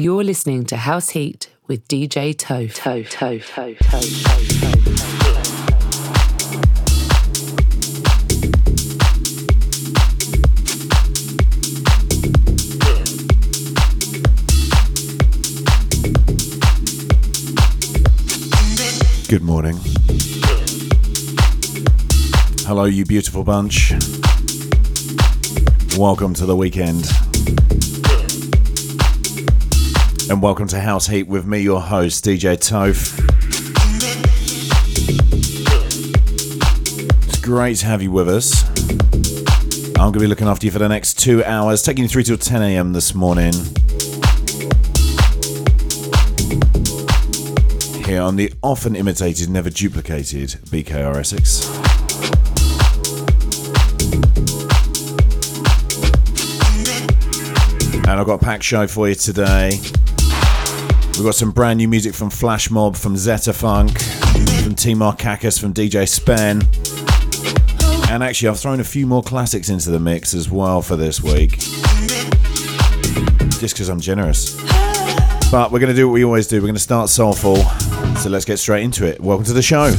You're listening to House Heat with DJ Toph. Toph, Toph, Toph, Toph, Toph, Good morning. Hello, you beautiful bunch. Welcome to the weekend. And welcome to House Heat with me, your host, DJ Toph. It's great to have you with us. I'm going to be looking after you for the next two hours, taking you through till 10 a.m. this morning. Here on the often imitated, never duplicated BKR And I've got a packed show for you today. We've got some brand new music from Flash Mob, from Zeta Funk, from T Markakis, from DJ Spen. And actually, I've thrown a few more classics into the mix as well for this week. Just because I'm generous. But we're going to do what we always do. We're going to start soulful. So let's get straight into it. Welcome to the show.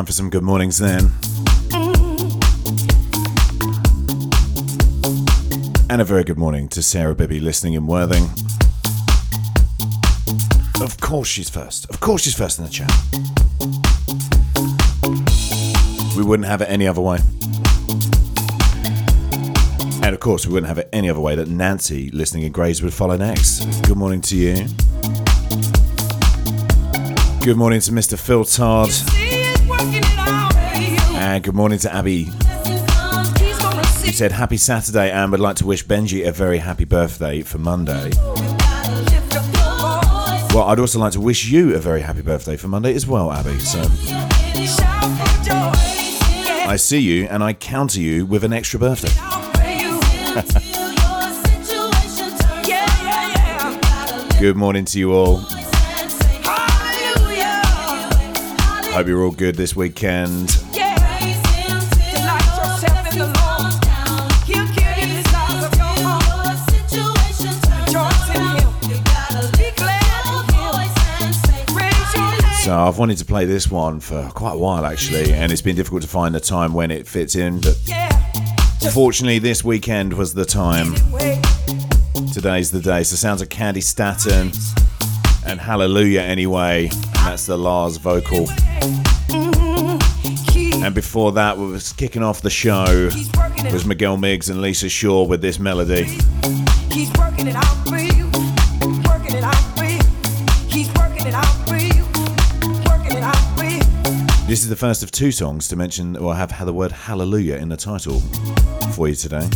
Time for some good mornings then. And a very good morning to Sarah Bibby listening in Worthing. Of course she's first. Of course she's first in the chat. We wouldn't have it any other way. And of course, we wouldn't have it any other way that Nancy listening in Grays would follow next. Good morning to you. Good morning to Mr. Phil Todd. And good morning to Abby he said, Happy Saturday and would like to wish Benji a very happy birthday for Monday. Well, I'd also like to wish you a very happy birthday for Monday as well, Abby. So I see you and I counter you with an extra birthday. Good morning to you all. Hope you're all good this weekend. So uh, I've wanted to play this one for quite a while actually, and it's been difficult to find the time when it fits in. But fortunately, this weekend was the time. Today's the day. So sounds of Candi Staton and Hallelujah anyway. And That's the Larse vocal. And before that, we was kicking off the show was Miguel Migs and Lisa Shaw with this melody. This is the first of two songs to mention or have the word hallelujah in the title for you today.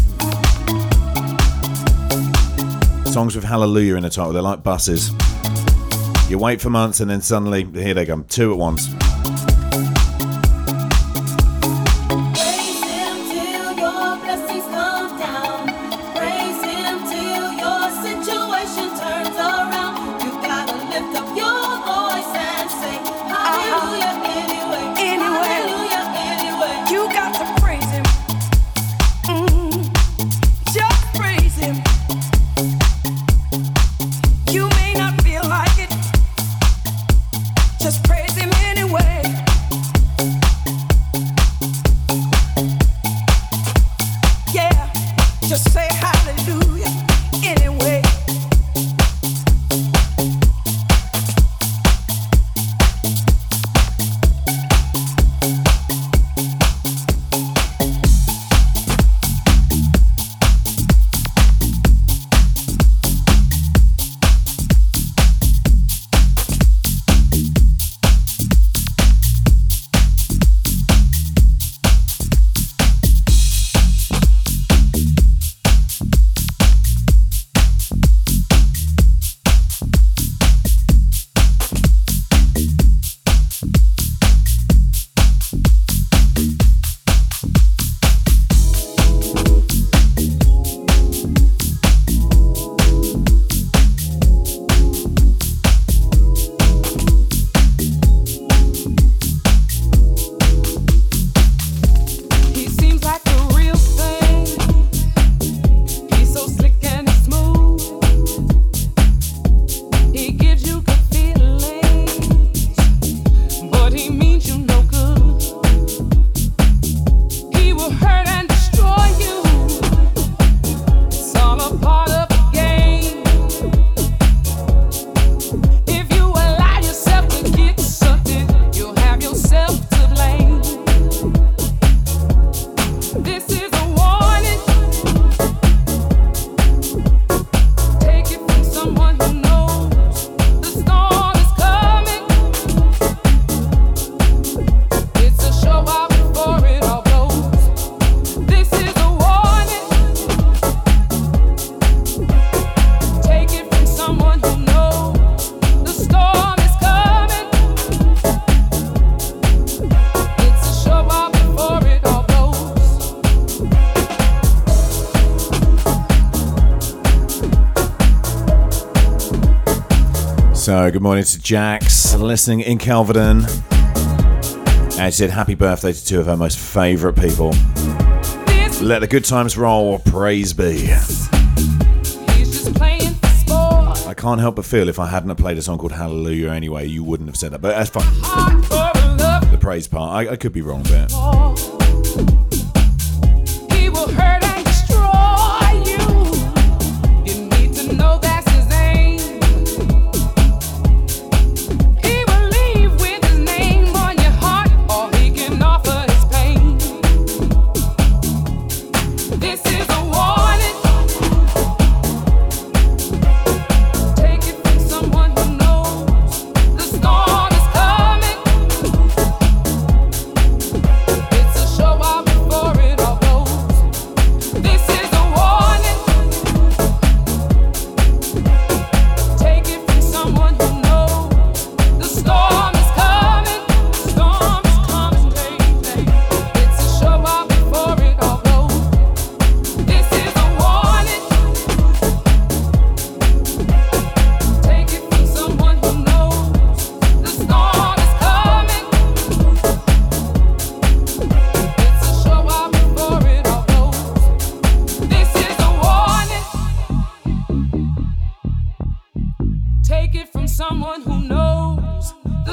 Songs with hallelujah in the title, they're like buses. You wait for months and then suddenly, here they come, two at once. Hallelujah. Anyway. Good morning to Jax, listening in Kelvedon. And she said, Happy birthday to two of her most favourite people. Let the good times roll, praise be. I can't help but feel if I hadn't played a song called Hallelujah anyway, you wouldn't have said that, but that's fine. The praise part. I, I could be wrong there.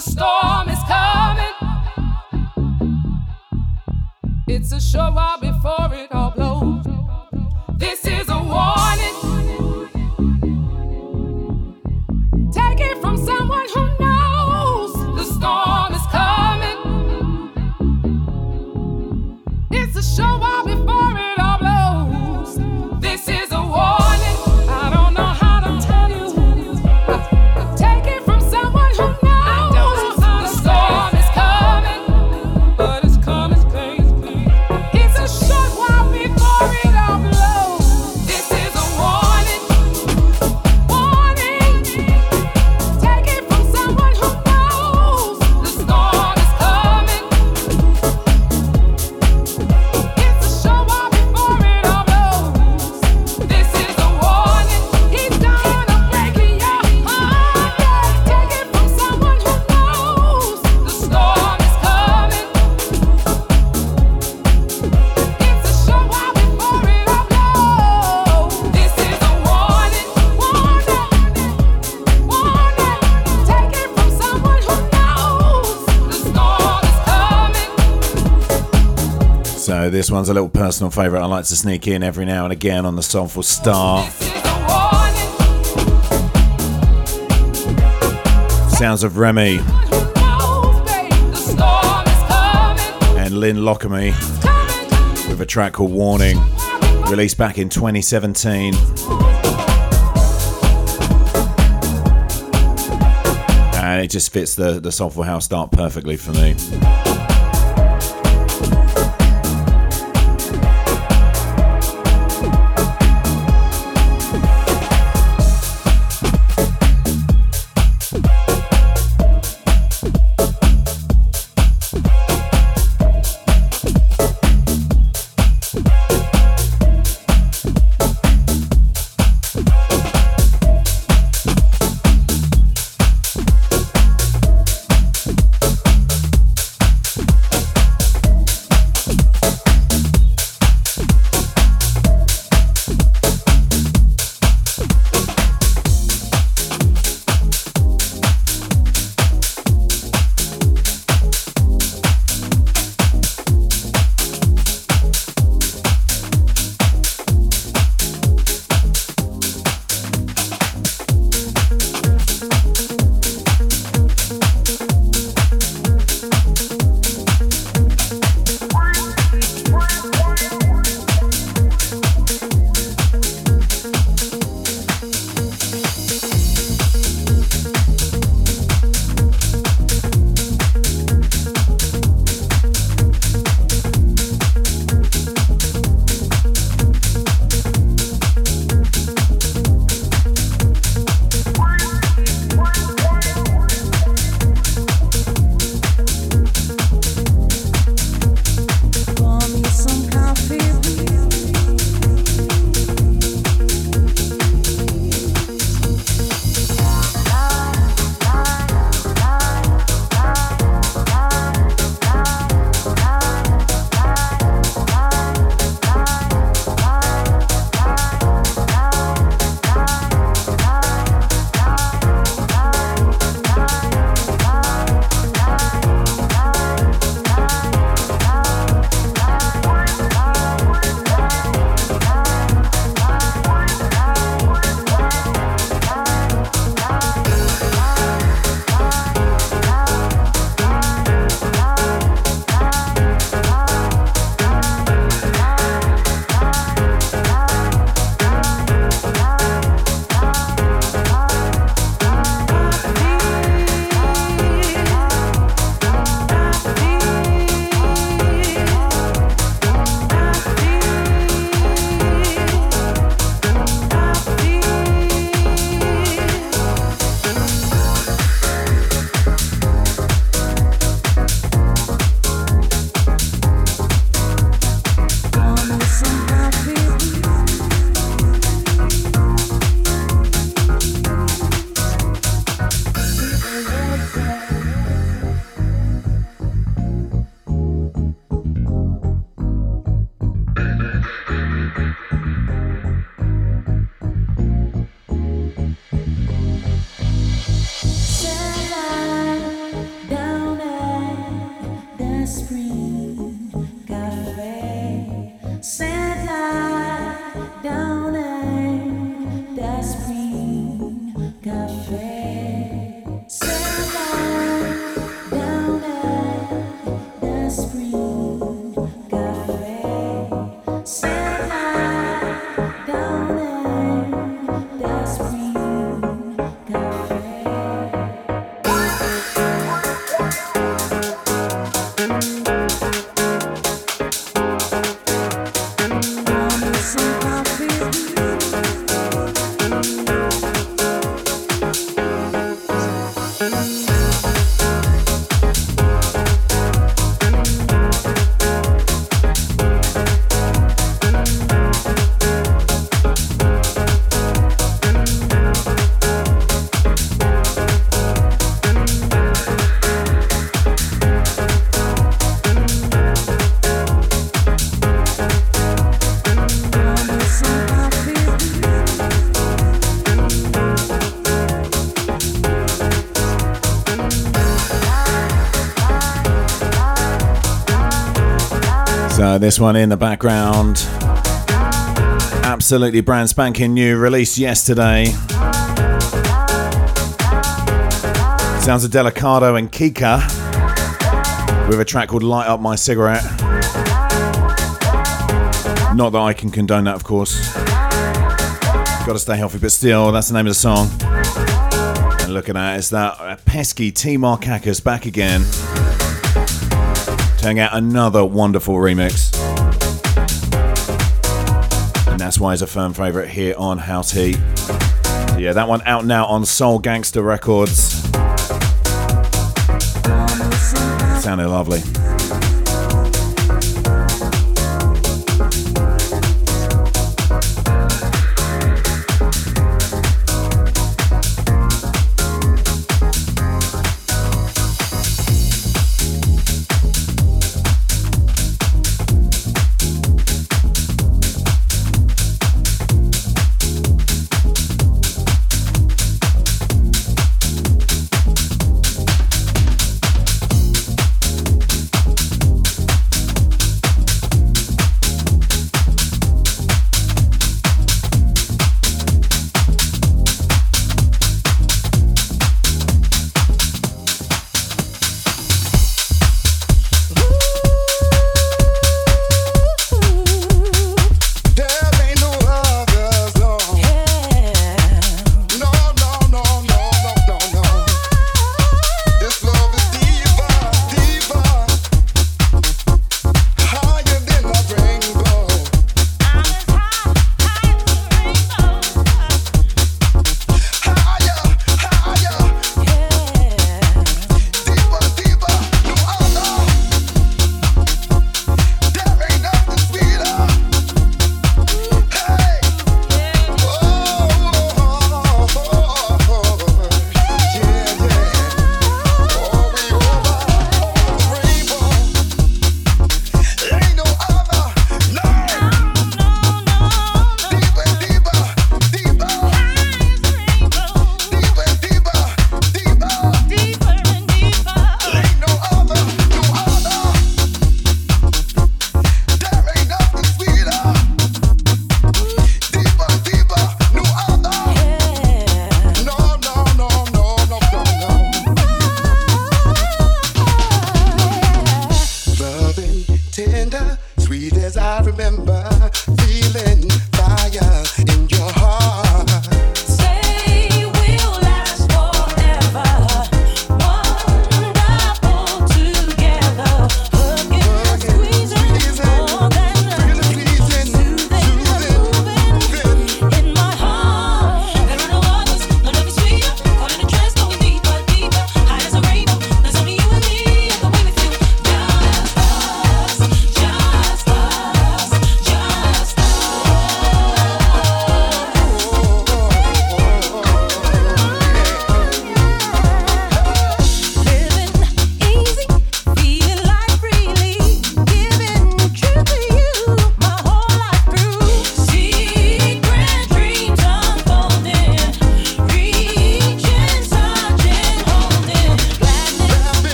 the storm is coming. It's a show while before it all blows. This one's a little personal favourite I like to sneak in every now and again on the Soulful Star. Sounds of Remy and Lynn Lockamy with a track called Warning, released back in 2017. And it just fits the, the Soulful House start perfectly for me. This one in the background, absolutely brand spanking new, released yesterday. Sounds of Delicado and Kika with a track called Light Up My Cigarette. Not that I can condone that, of course. Gotta stay healthy, but still, that's the name of the song. And look at it's that uh, pesky T Markakis back again turning out another wonderful remix. It's a firm favourite here on House Heat. Yeah, that one out now on Soul Gangster Records. Sounded lovely.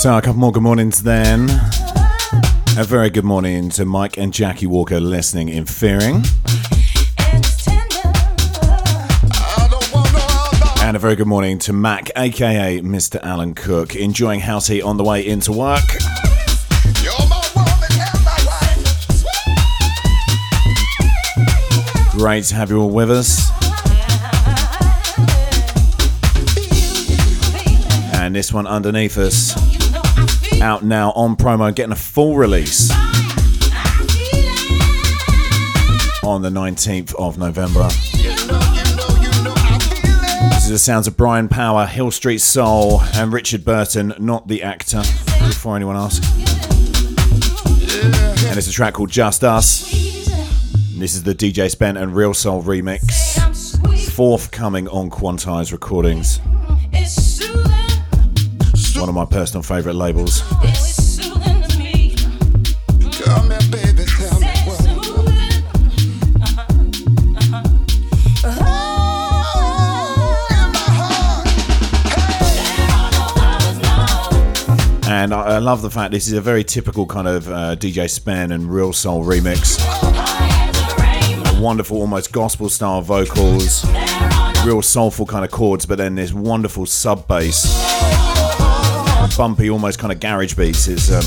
So, a couple more good mornings then. A very good morning to Mike and Jackie Walker listening in Ferring. And a very good morning to Mac, aka Mr. Alan Cook, enjoying house heat on the way into work. Great to have you all with us. And this one underneath us, out now on promo, getting a full release on the 19th of November. This is the sounds of Brian Power, Hill Street Soul, and Richard Burton, not the actor, before anyone asks. And it's a track called Just Us. This is the DJ Spen and Real Soul remix, forthcoming on Quantize Recordings. One of my personal favourite labels. And I, love the fact this is a very typical kind of uh, DJ Spen and Real Soul remix. Wonderful, almost gospel style vocals, real soulful kind of chords, but then this wonderful sub bass, bumpy, almost kind of garage beats is um,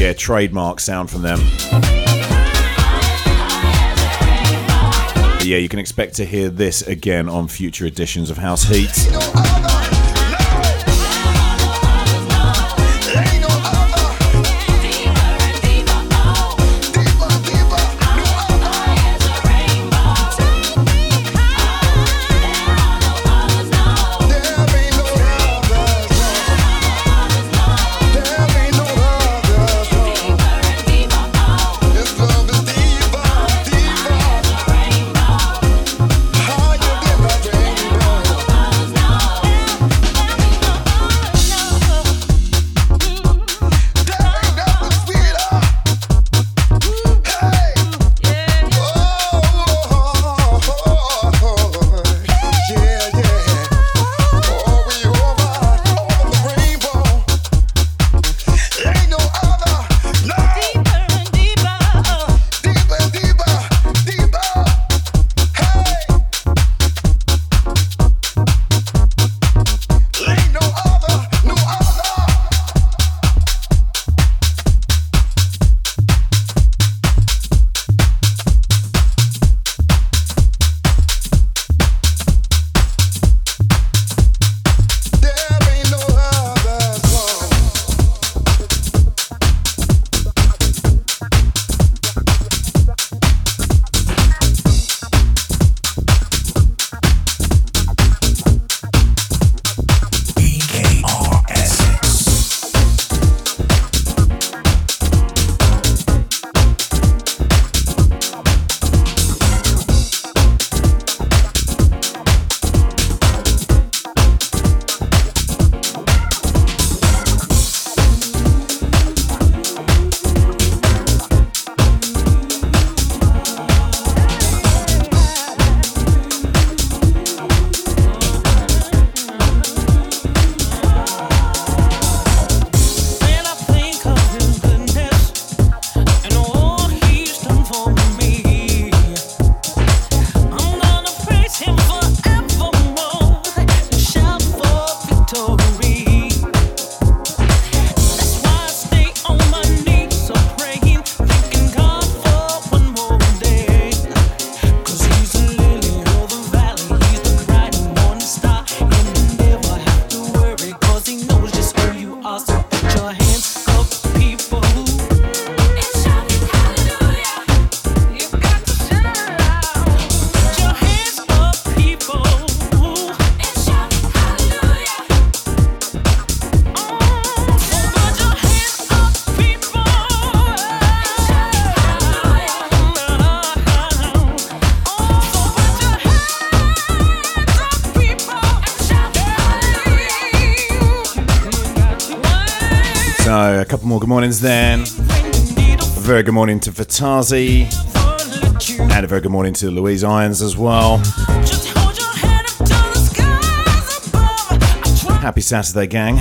yeah trademark sound from them. But yeah, you can expect to hear this again on future editions of House Heat. Mornings then. A very good morning to Vatazi. And a very good morning to Louise Irons as well. Happy Saturday, gang.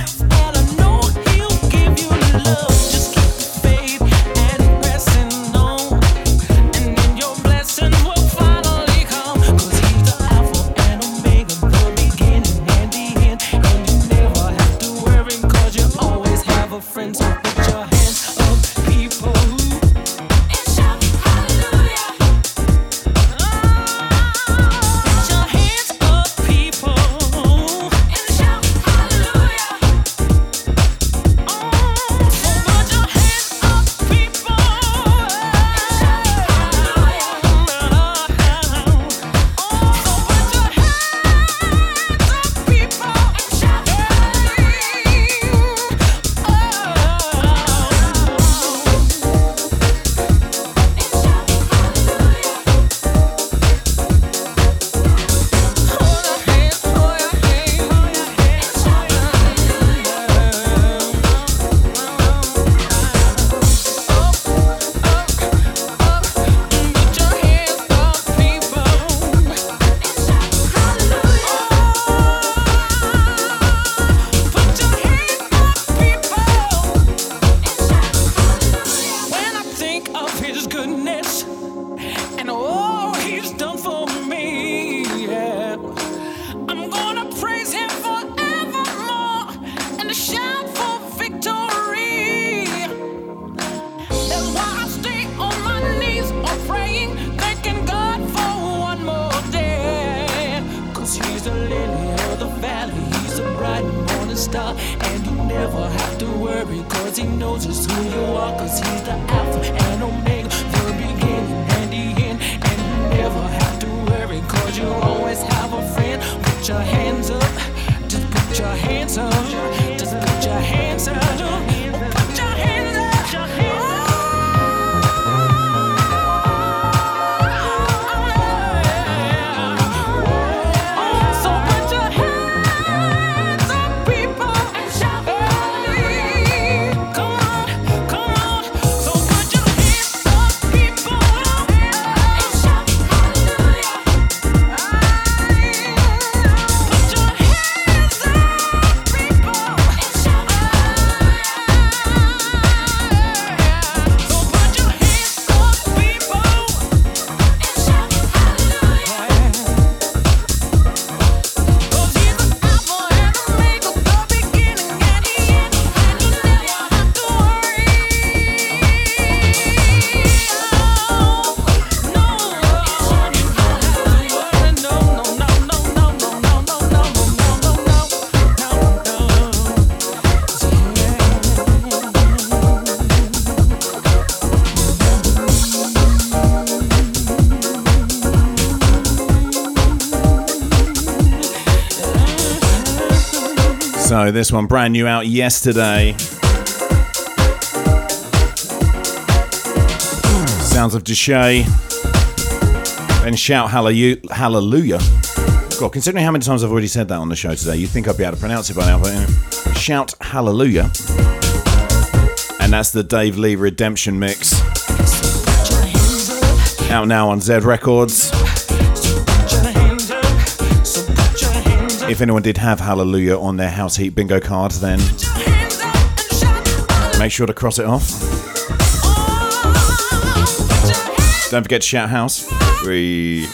This one brand new out yesterday. Sounds of Deshay. And shout hallelujah. God, considering how many times I've already said that on the show today, you'd think I'd be able to pronounce it by now. But anyway, shout hallelujah. And that's the Dave Lee Redemption mix. Out now on Z Records. If anyone did have Hallelujah on their House Heat bingo card, then make sure to cross it off. Don't forget to shout House. Three.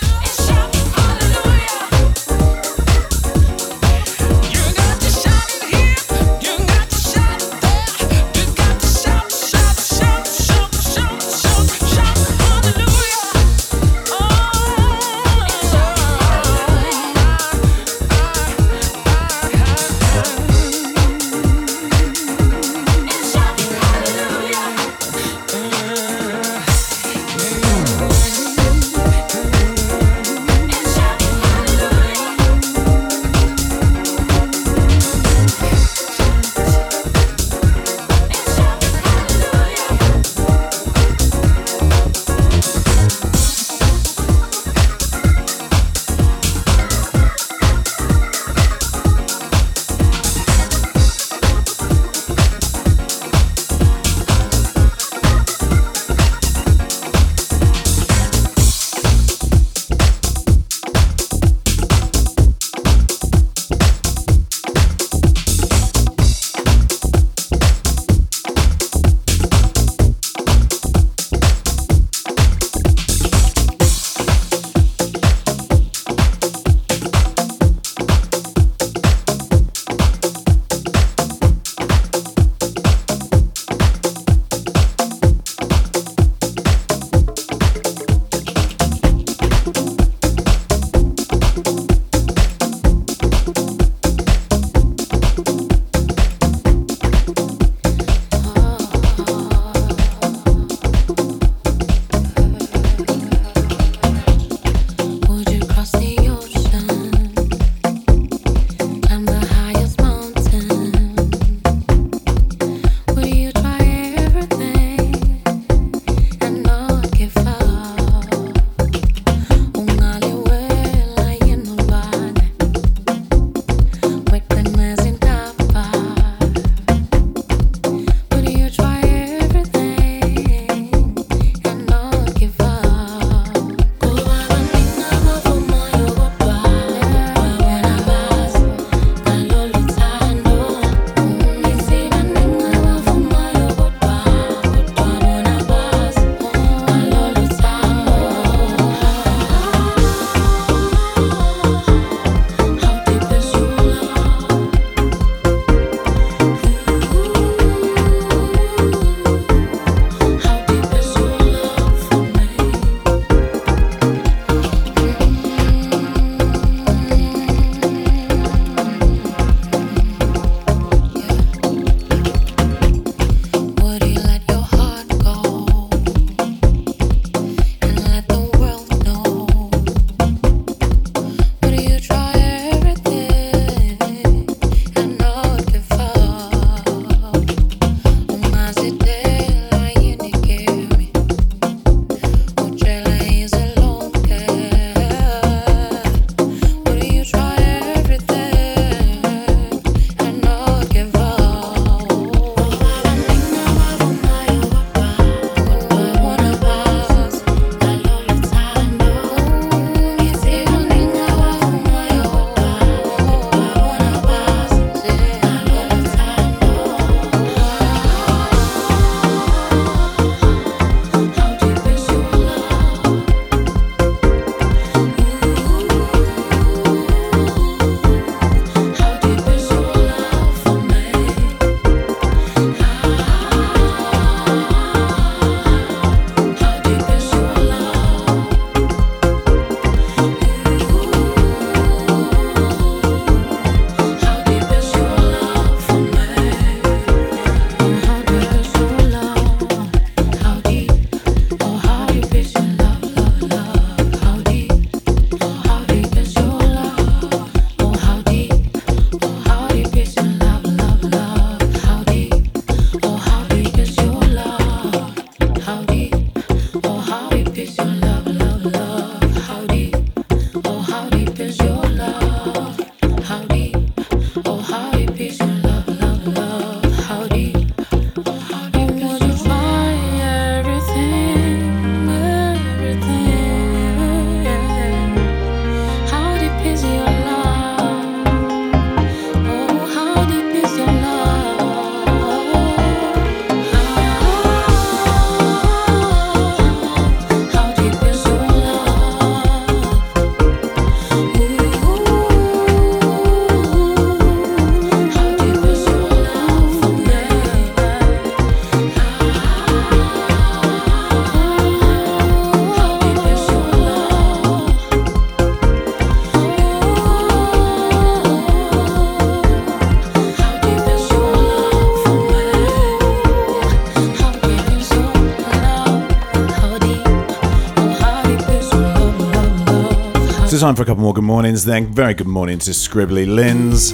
Time for a couple more good mornings then. Very good morning to Scribbly Lins.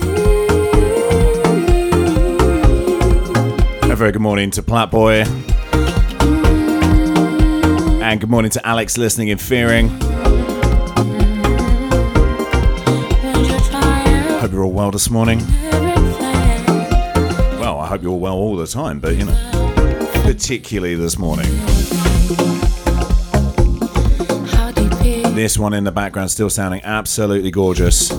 A very good morning to Platboy. And good morning to Alex listening in Ferring. Hope you're all well this morning. Well, I hope you're all well all the time, but you know, particularly this morning. This one in the background still sounding absolutely gorgeous.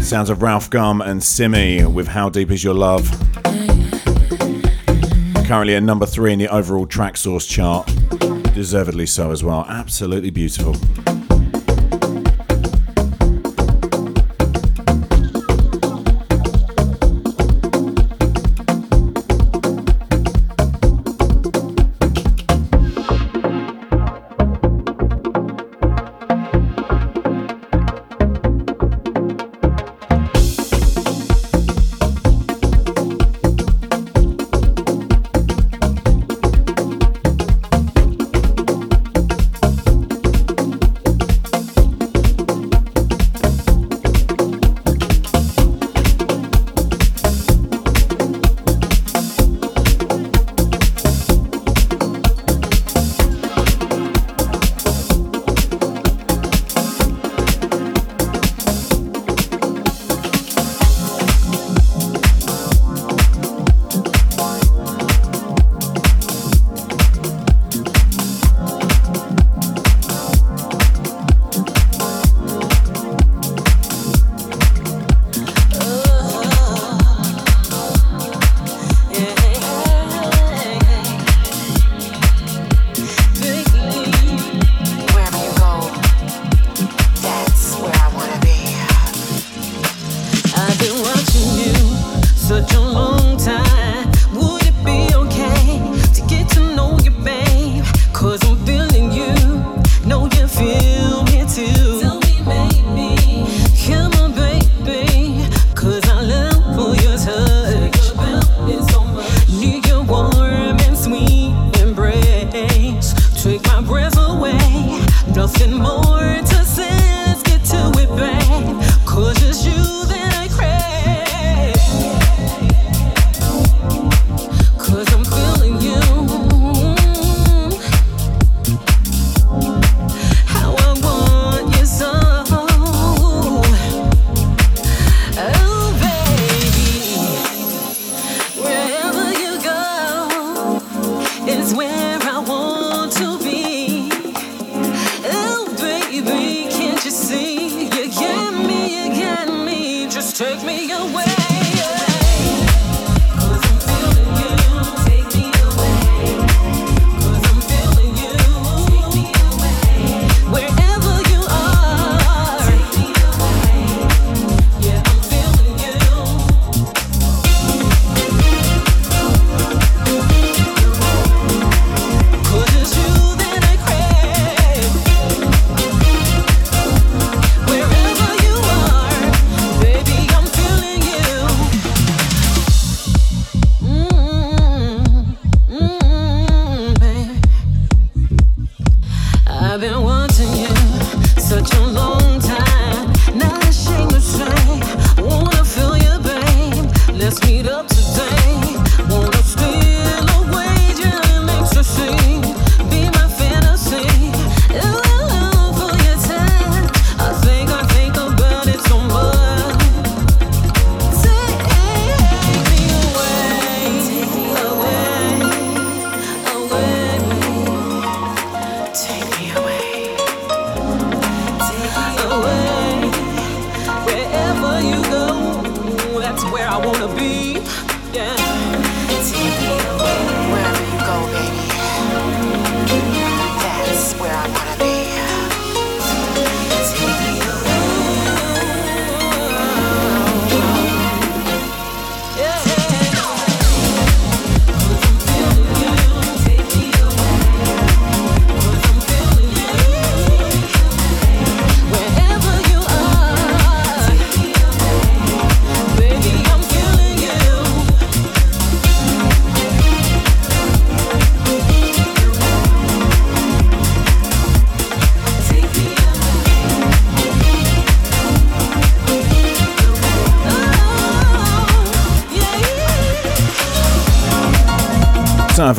Sounds of Ralf Gum and Simi with How Deep Is Your Love. Currently at number three in the overall Traxsource chart. Deservedly so as well. Absolutely beautiful.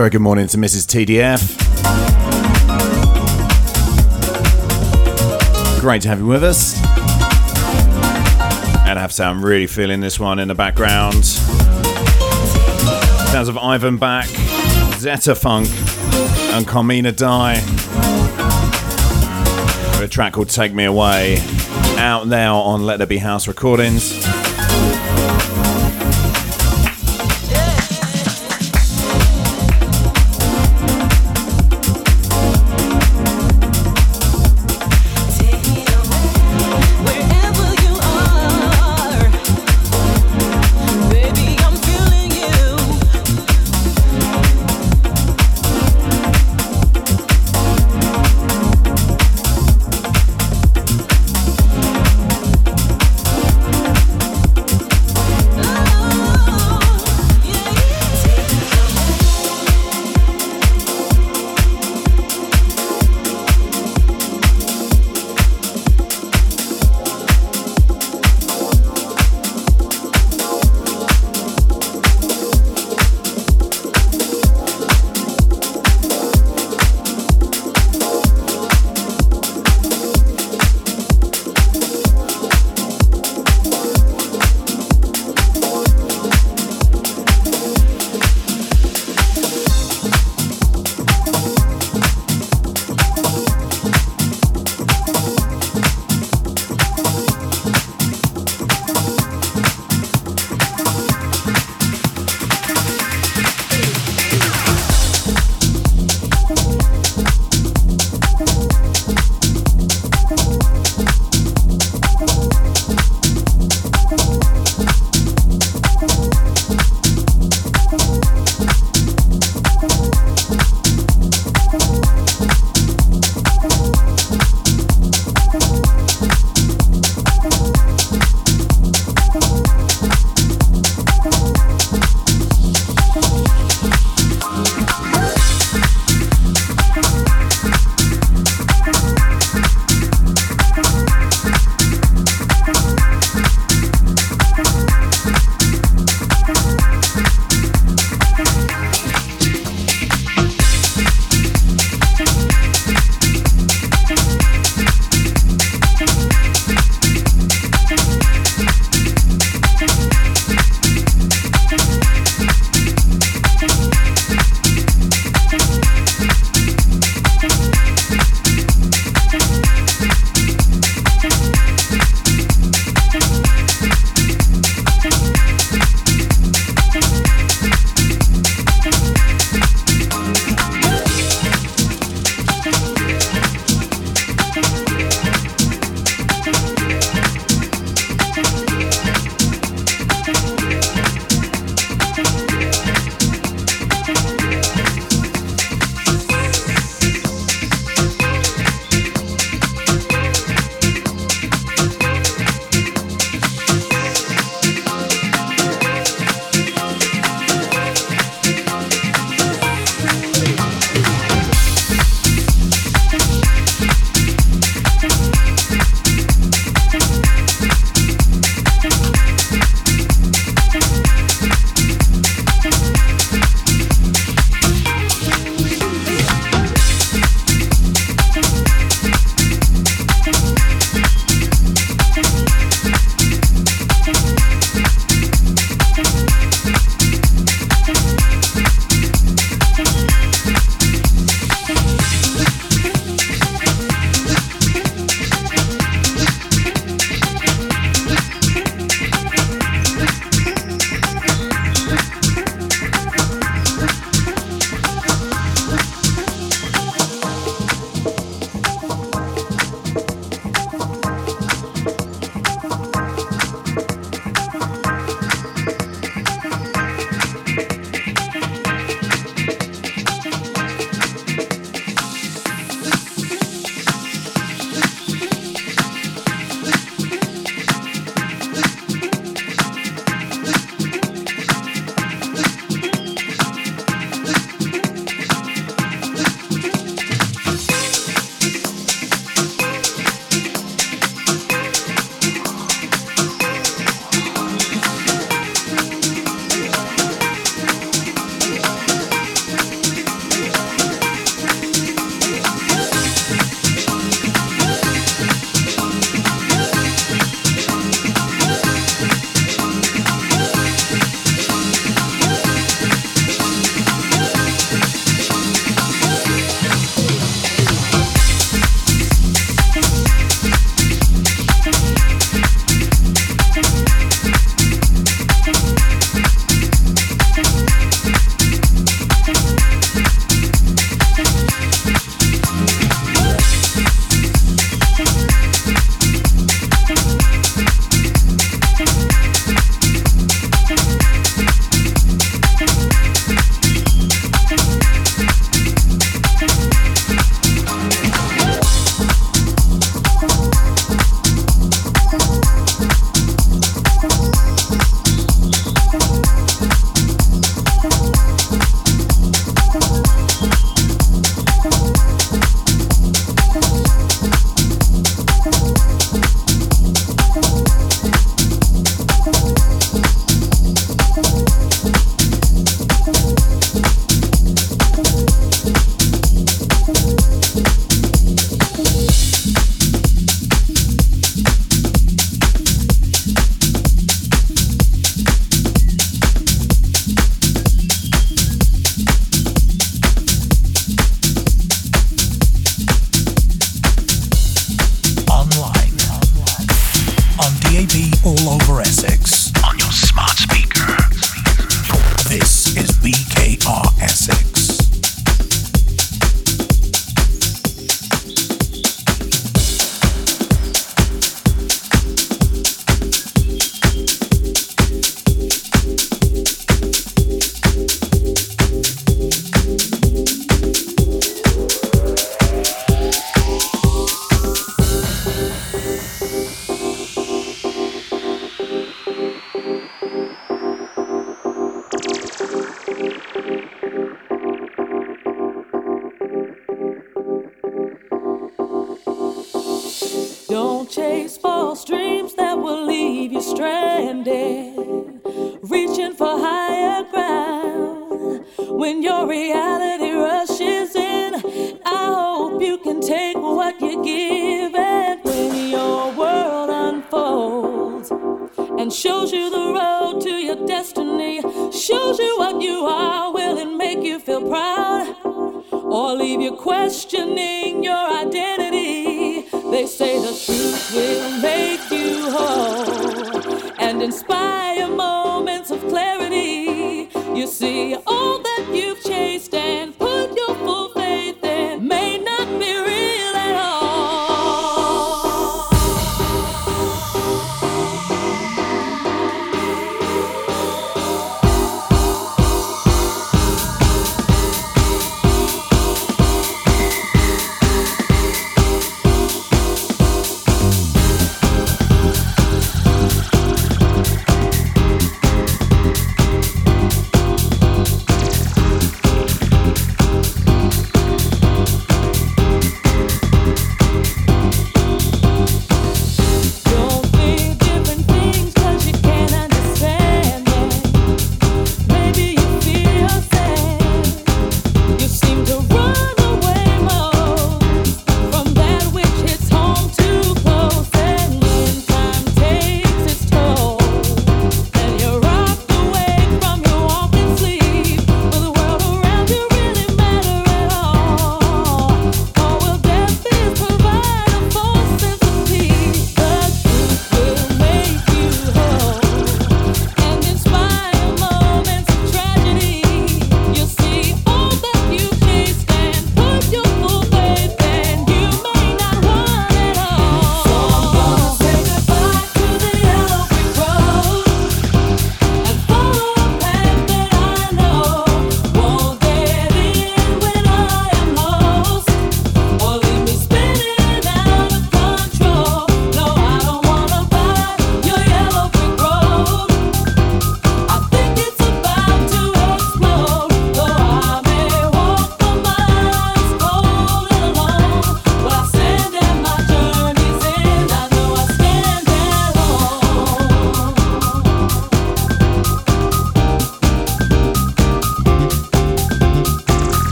Very good morning to Mrs. TDF. Great to have you with us. And I have to say, I'm really feeling this one in the background. Sounds of Ivan Back, Zeta Funk, and Carmina Die. A track called Take Me Away, out now on Let There Be House Recordings.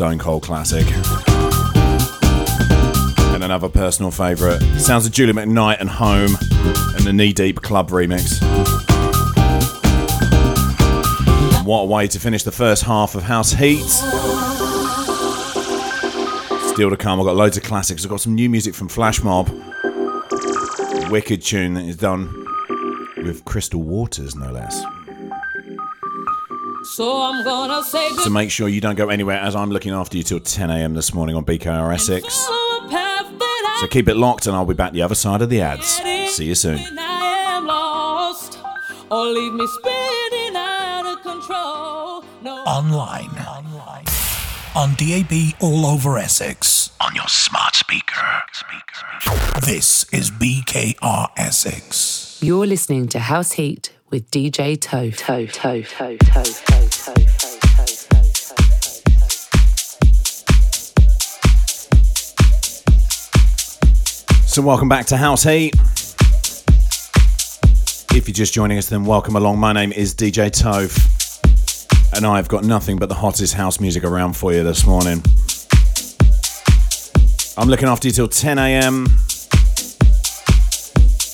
Stone Cold classic. And another personal favourite sounds of Julie McKnight and Home and the Knee Deep Club remix. What a way to finish the first half of House Heat. Still to come, I've got loads of classics. I've got some new music from Flash Mob. Wicked tune that is done with Crystal Waters, no less. So I'm gonna say good- So make sure you don't go anywhere as I'm looking after you till 10 a.m. this morning on BKR Essex. So keep it locked and I'll be back the other side of the ads. See you soon. Lost, no. Online. Online. On DAB all over Essex. On your smart speaker. speaker. This is BKR Essex. You're listening to House Heat with DJ Toe. Toe, toe, toe, toe, toe. So, welcome back to House Heat. If you're just joining us, then welcome along. My name is DJ Tove, and I've got nothing but the hottest house music around for you this morning. I'm looking after you till 10 a.m.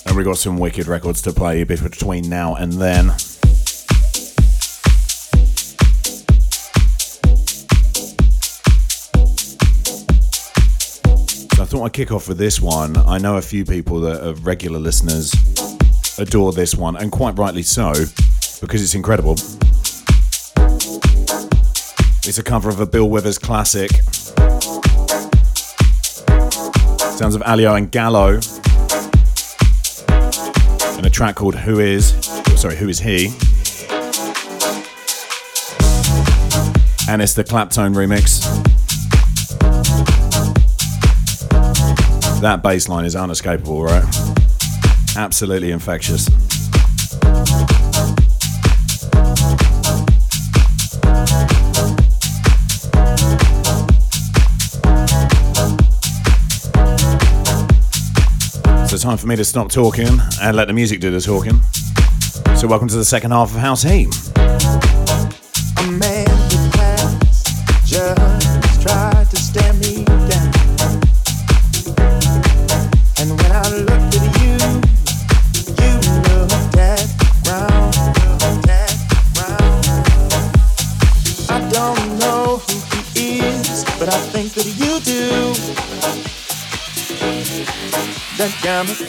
And we've got some wicked records to play between now and then. Thought I'd kick off with this one. I know a few people that are regular listeners adore this one, and quite rightly so, because it's incredible. It's a cover of a Bill Withers classic. Sounds of Alio and Gallo. And a track called Who Is, sorry, Who Is He? And it's the Claptone remix. That bass line is unescapable, right? Absolutely infectious. So, time for me to stop talking and let the music do the talking. So, welcome to the second half of House Heat.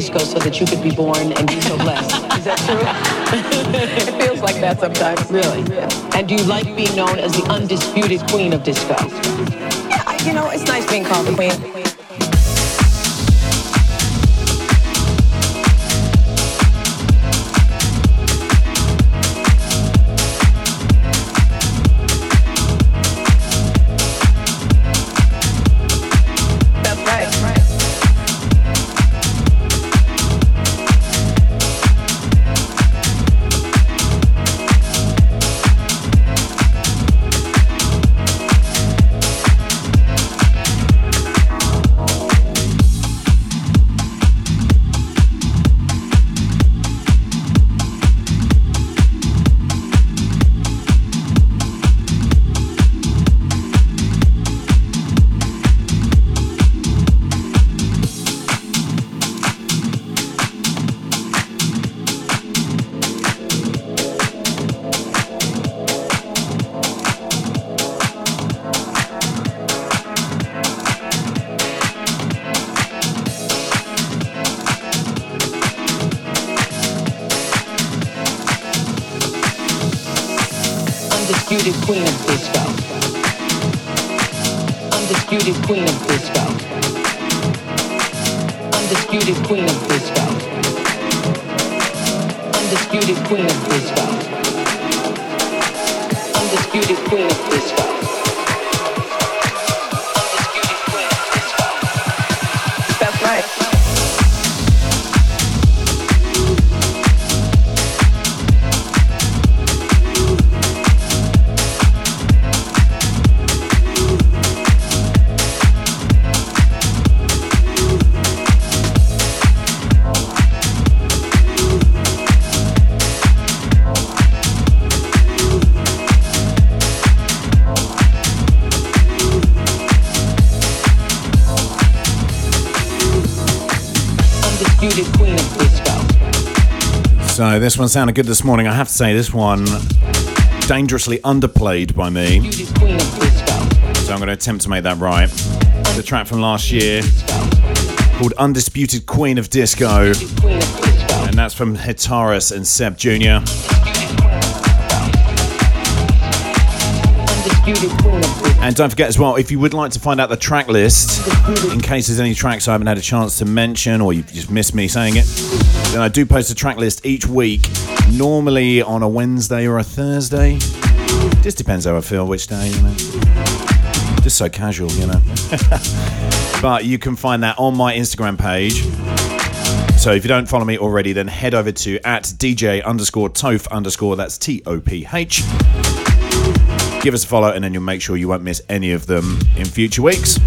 Disco so that you could be born and be so blessed. Is that true? it feels like that sometimes. Really? And do you like being known as the undisputed queen of disco? Yeah, you know, it's nice being called the queen. Undisputed queen of disco. Undisputed queen of disco. Undisputed queen of disco. Undisputed queen of disco. Undisputed queen of disco. So this one sounded good this morning. I have to say, this one dangerously underplayed by me. So I'm going to attempt to make that right. The track from last year called Undisputed Queen of Disco. And that's from Hitaris and Seb Jr. And don't forget as well, if you would like to find out the track list, in case there's any tracks I haven't had a chance to mention or you've just missed me saying it, then I do post a track list each week, normally on a Wednesday or a Thursday. Just depends how I feel which day, you know. Just so casual, you know. but you can find that on my Instagram page. So if you don't follow me already, then head over to at DJ underscore Toph underscore, that's T O P H. Give us a follow and then you'll make sure you won't miss any of them in future weeks.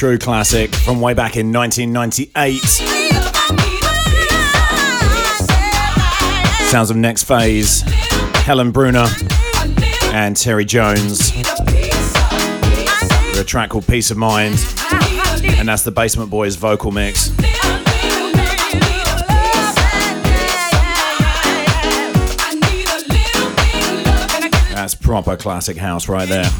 True classic from way back in 1998. Sounds of Next Phase, Helen Bruner, and Terry Jones. A track called Peace of Mind, and that's the Basement Boys vocal mix. That's proper classic house right there.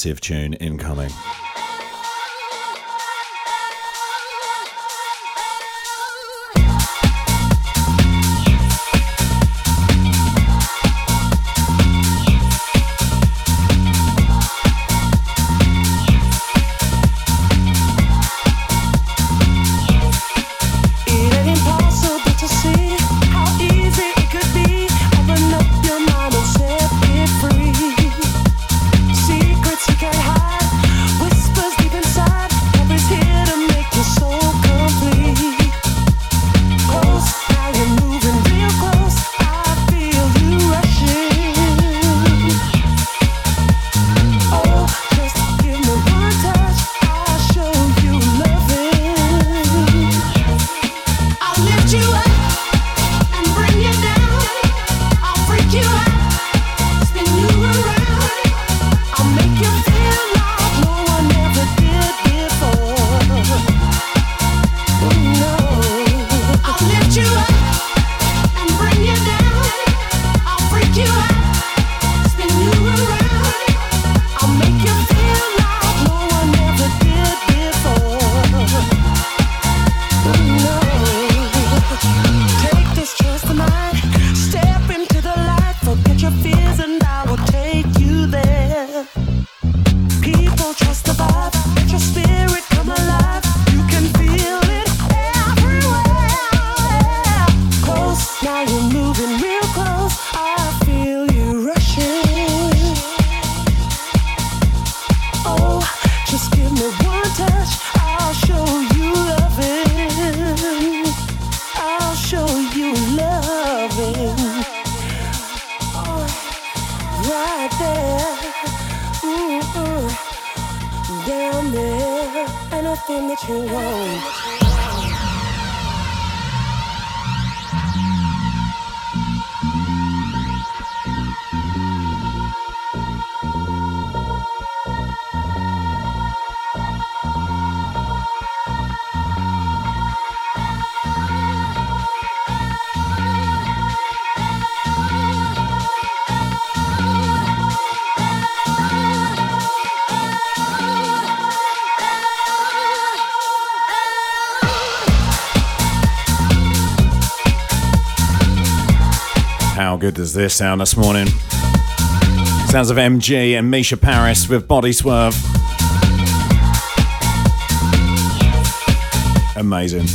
massive tune incoming. good does this sound this morning? Sounds of MG and Misha Paris with Body Swerve. Amazing.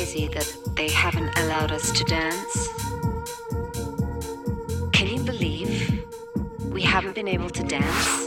Crazy that they haven't allowed us to dance? Can you believe we haven't been able to dance?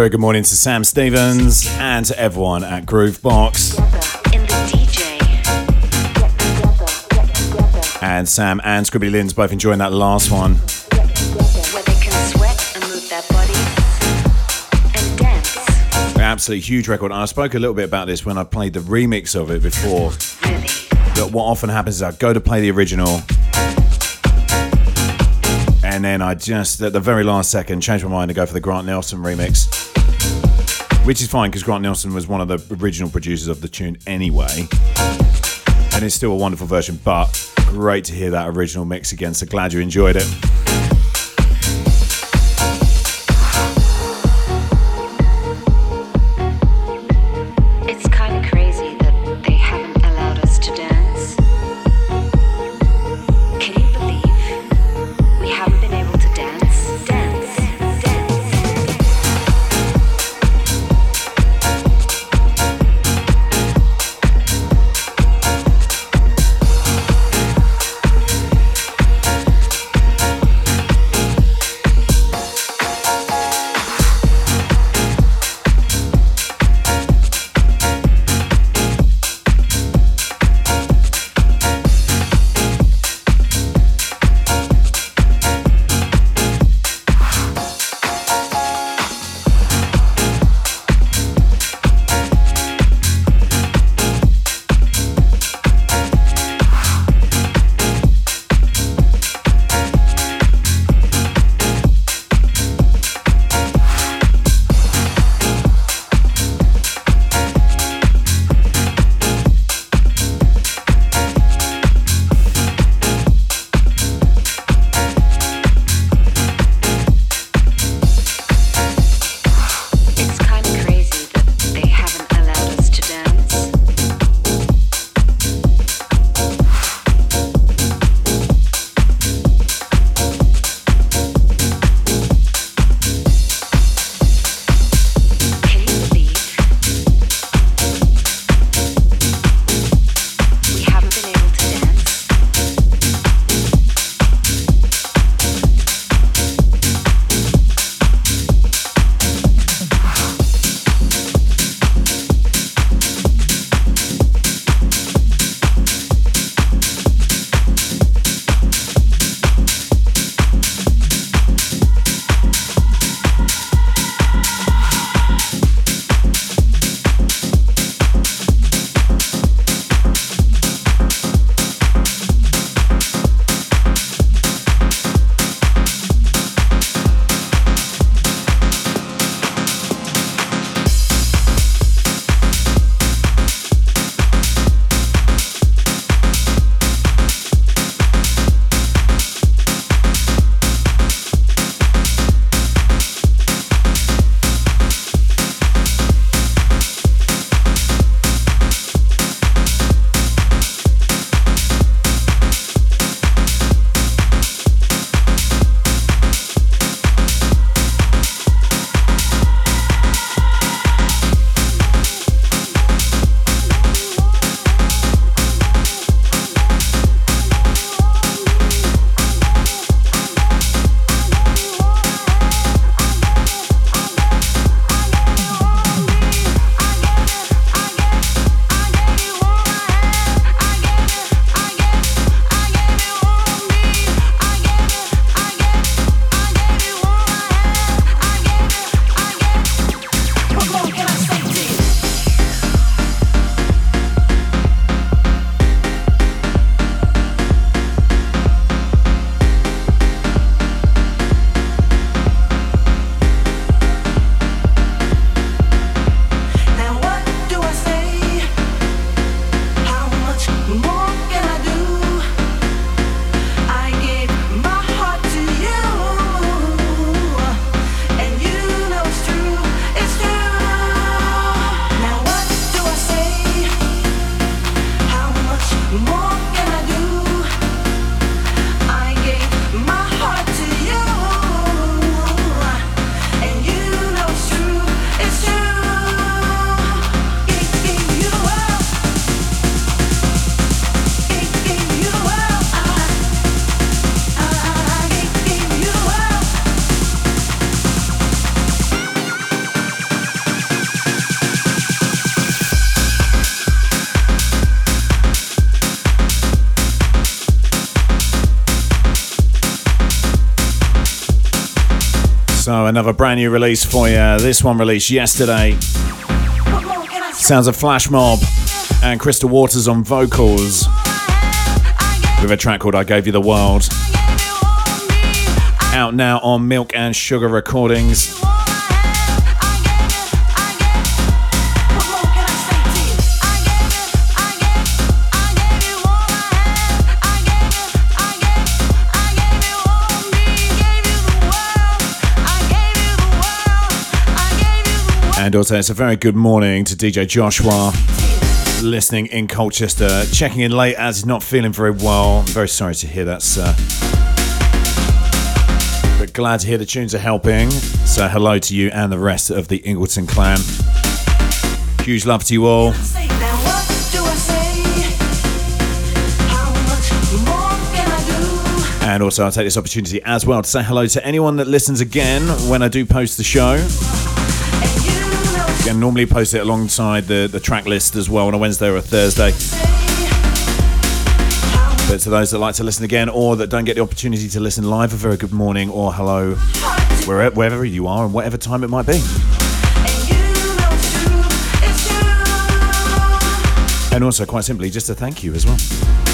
Very good morning to Sam Stevens and to everyone at Groovebox. And Sam and Scribbly Lynn's both enjoying that last one. Absolutely huge record. And I spoke a little bit about this when I played the remix of it before. But what often happens is I go to play the original and then I just at the very last second changed my mind to go for the Grant Nelson remix, which is fine because Grant Nelson was one of the original producers of the tune anyway, and it's still a wonderful version. But great to hear that original mix again. So glad you enjoyed it. Another brand new release for you. This one released yesterday. Sounds of Flash Mob and Crystal Waters on vocals with a track called I Gave You the World. Out now on Milk and Sugar Recordings. And also, it's a very good morning to DJ Joshua, listening in Colchester, checking in late as he's not feeling very well. I'm very sorry to hear that, sir. But glad to hear the tunes are helping. So, hello to you and the rest of the Ingleton clan. Huge love to you all. And also, I'll take this opportunity as well to say hello to anyone that listens again when I do post the show. And normally post it alongside the, the track list as well on a Wednesday or a Thursday. But to those that like to listen again or that don't get the opportunity to listen live, a very good morning or hello, wherever, wherever you are and whatever time it might be. And also, quite simply, just a thank you as well.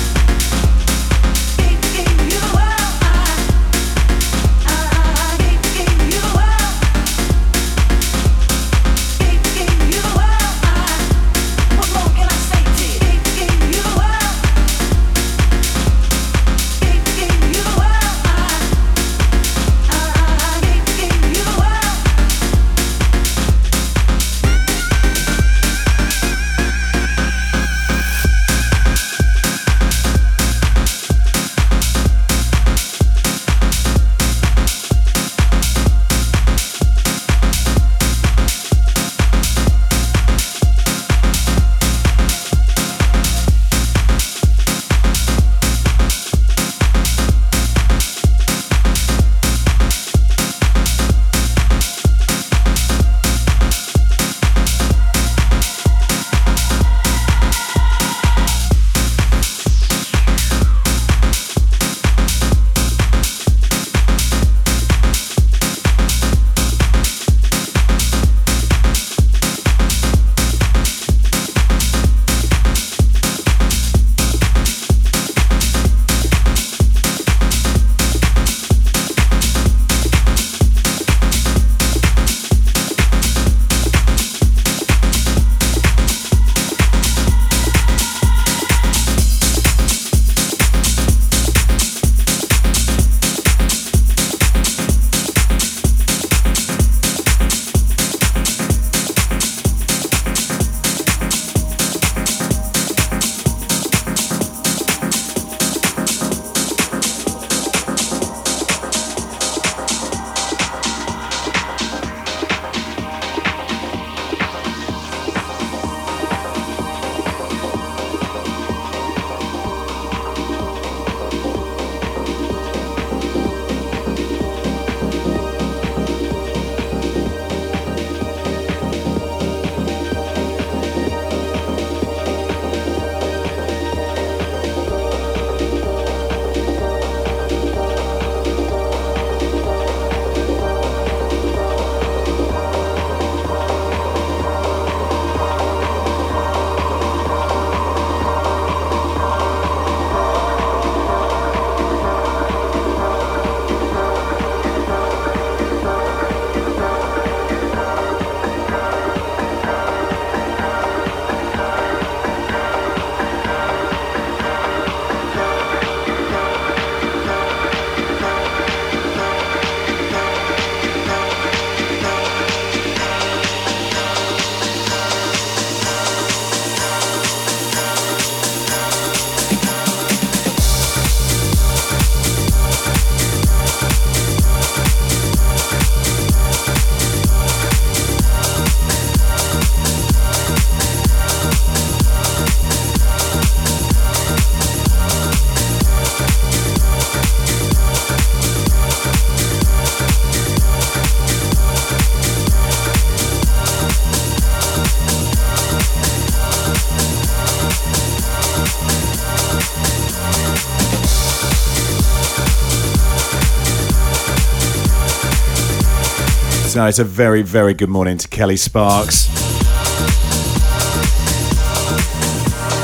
Know it's a very, very good morning to Kelly Sparks.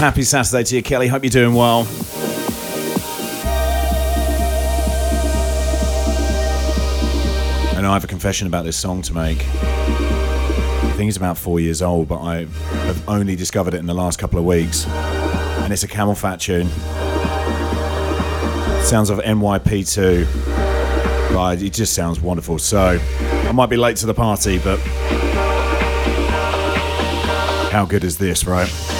Happy Saturday to you, Kelly. Hope you're doing well. And I have a confession about this song to make. I think it's about four years old, but I have only discovered it in the last couple of weeks. And it's a CamelPhat tune. Sounds of NYP2. But it just sounds wonderful. So I might be late to the party, but how good is this, right?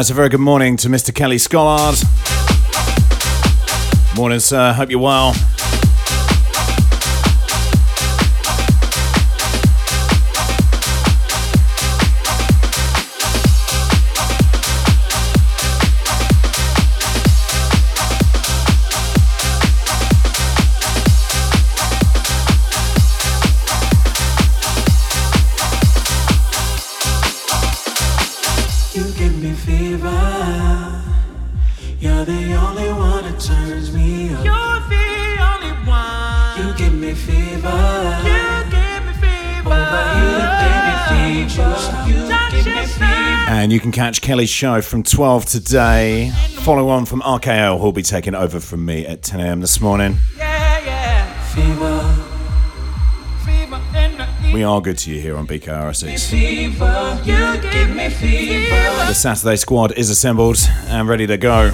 It's a very good morning to Mr. Kelly Scollard. Morning, sir. Hope you're well. And you Kelly's show from 12 today. Follow on from RKO, who'll be taking over from me at 10 a.m. this morning. Yeah, yeah. Fever. Fever We are good to you here on BKR Essex. fever. You give me fever. The Saturday squad is assembled and ready to go.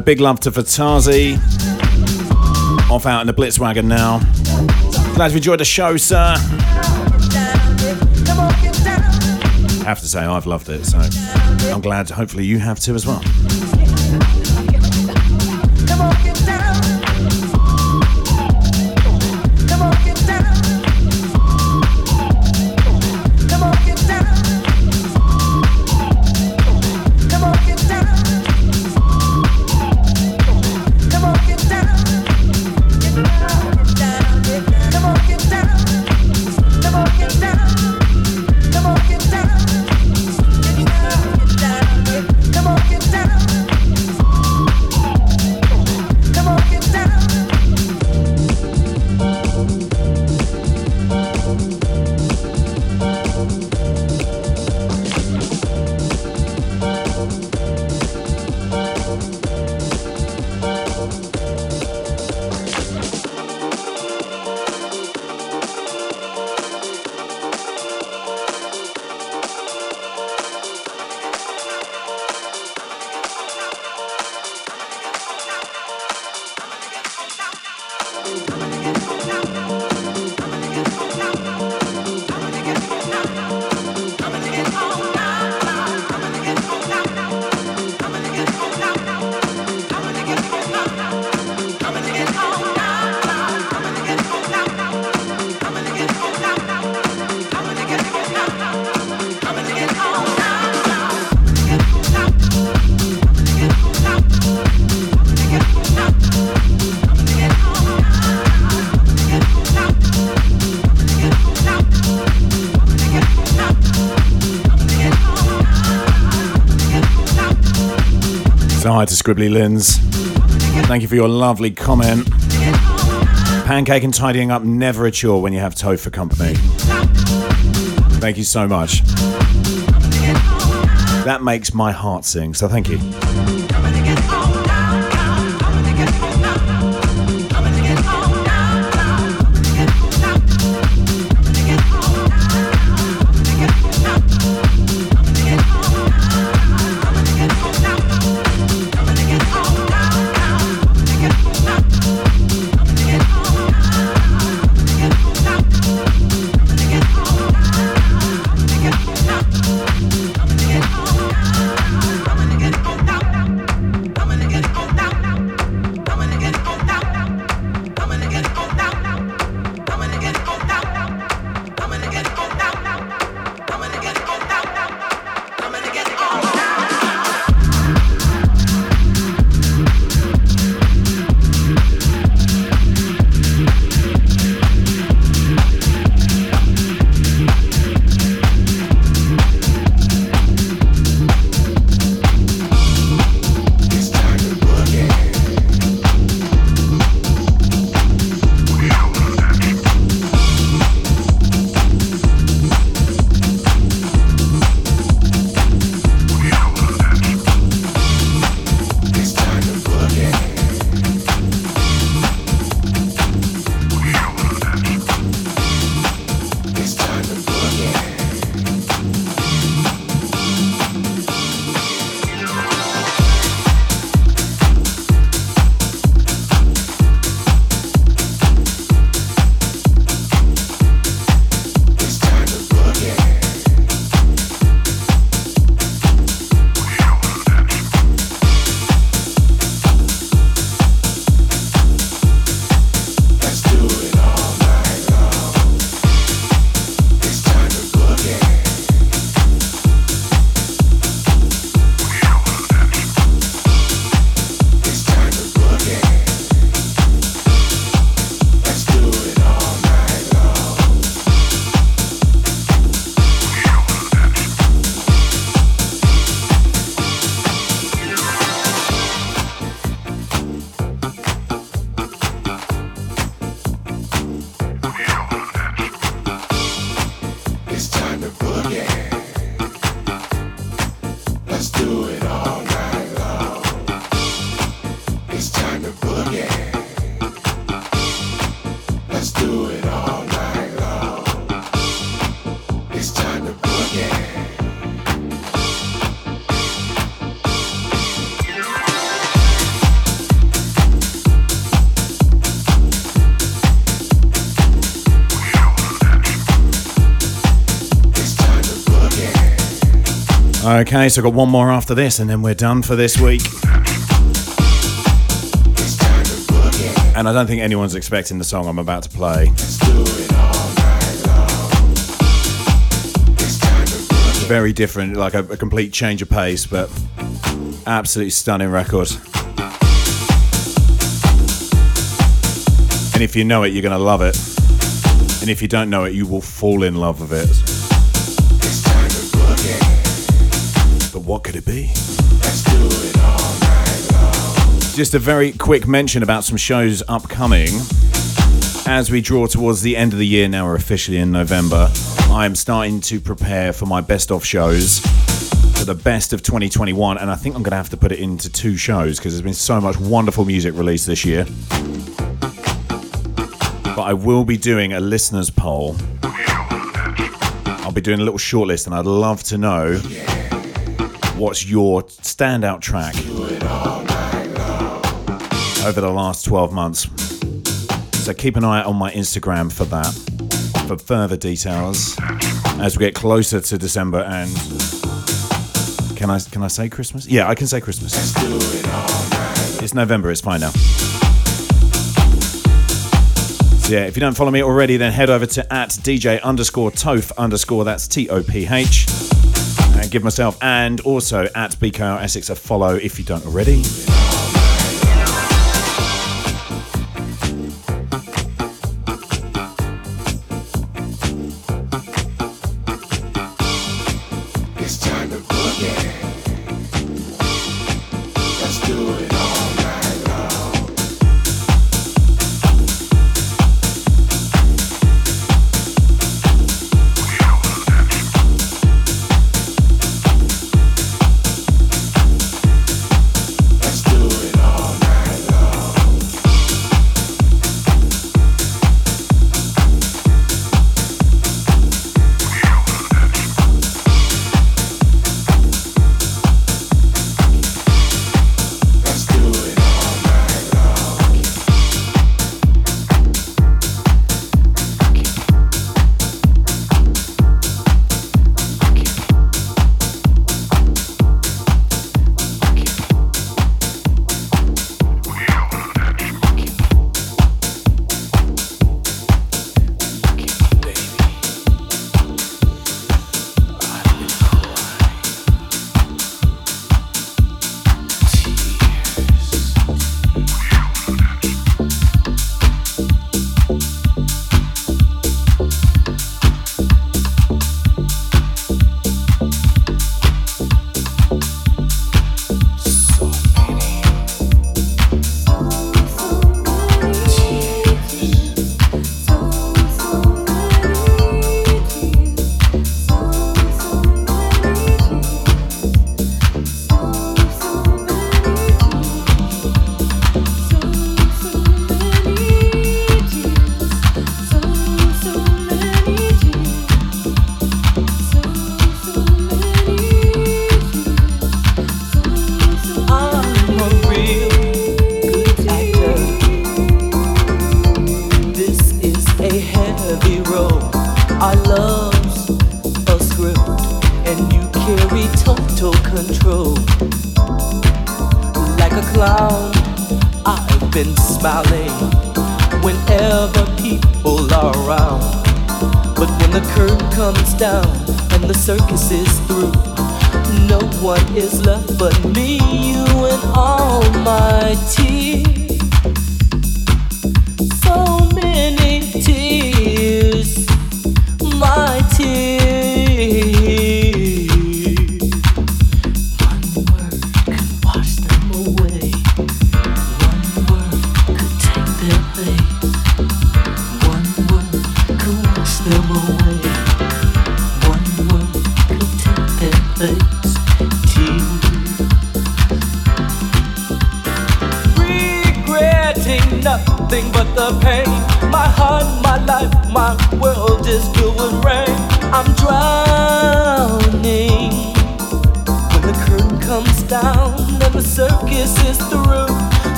Big love to Fatazi. Off out in the Blitzwagon now. Glad you enjoyed the show, sir. Down. have to say I've loved it, so I'm glad hopefully you have too as well. Hi to Scribbly Lins. Thank you for your lovely comment. Pancake and tidying up never a chore when you have Toph for company. Thank you so much. That makes my heart sing, so thank you. Okay, so I've got one more after this, and then we're done for this week. And I don't think anyone's expecting the song I'm about to play. Very different, like a, a complete change of pace, but absolutely stunning record. And if you know it, you're going to love it. And if you don't know it, you will fall in love with it. Could it be? Just a very quick mention about some shows upcoming. As we draw towards the end of the year, now we're officially in November, I am starting to prepare for my best of shows for the best of 2021, and I think I'm going to have to put it into two shows because there's been so much wonderful music released this year. But I will be doing a listeners' poll. I'll be doing a little shortlist, and I'd love to know what's your standout track over the last 12 months. So keep an eye on my Instagram for that, for further details as we get closer to December and can I can I say Christmas? Yeah, I can say Christmas. It's November, it's fine now. So yeah, if you don't follow me already, then head over to at DJ underscore Toph underscore that's T O P H give myself and also at BKR Essex a follow if you don't already.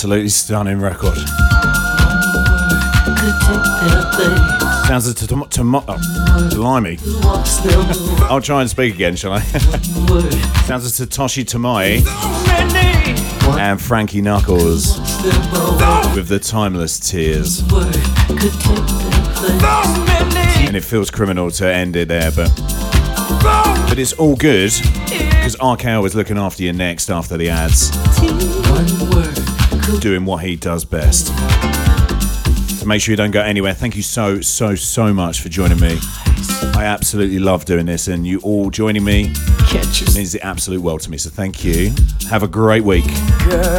Absolutely stunning record. Sounds as to, to, to oh, blimey. I'll try and speak again, shall I? Sounds as to Toshi Tomiie and Frankie Knuckles with the timeless tears. And it feels criminal to end it there, but but it's all good because RKO is looking after you next after the ads, One word doing what he does best. So make sure you don't go anywhere. Thank you so so so much for joining me. I absolutely love doing this, and you all joining me catch means the absolute world to me. So thank you. Have a great week.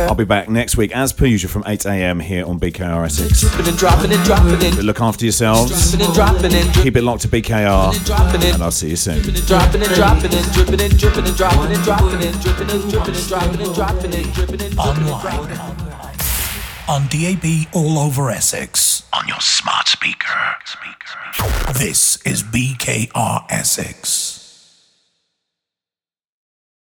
I'll be back next week as per usual from 8 a.m. here on BKR Essex. Dripping and dropping and dropping and Look after yourselves. dripping and dropping and Keep it locked to BKR, and and I'll see you soon. dropping and dropping and dripping and dripping and dropping and dropping and dripping and dripping and dropping and dropping and dripping and dripping and dropping. Online. On DAB all over Essex. On your smart speaker. This is BKR Essex.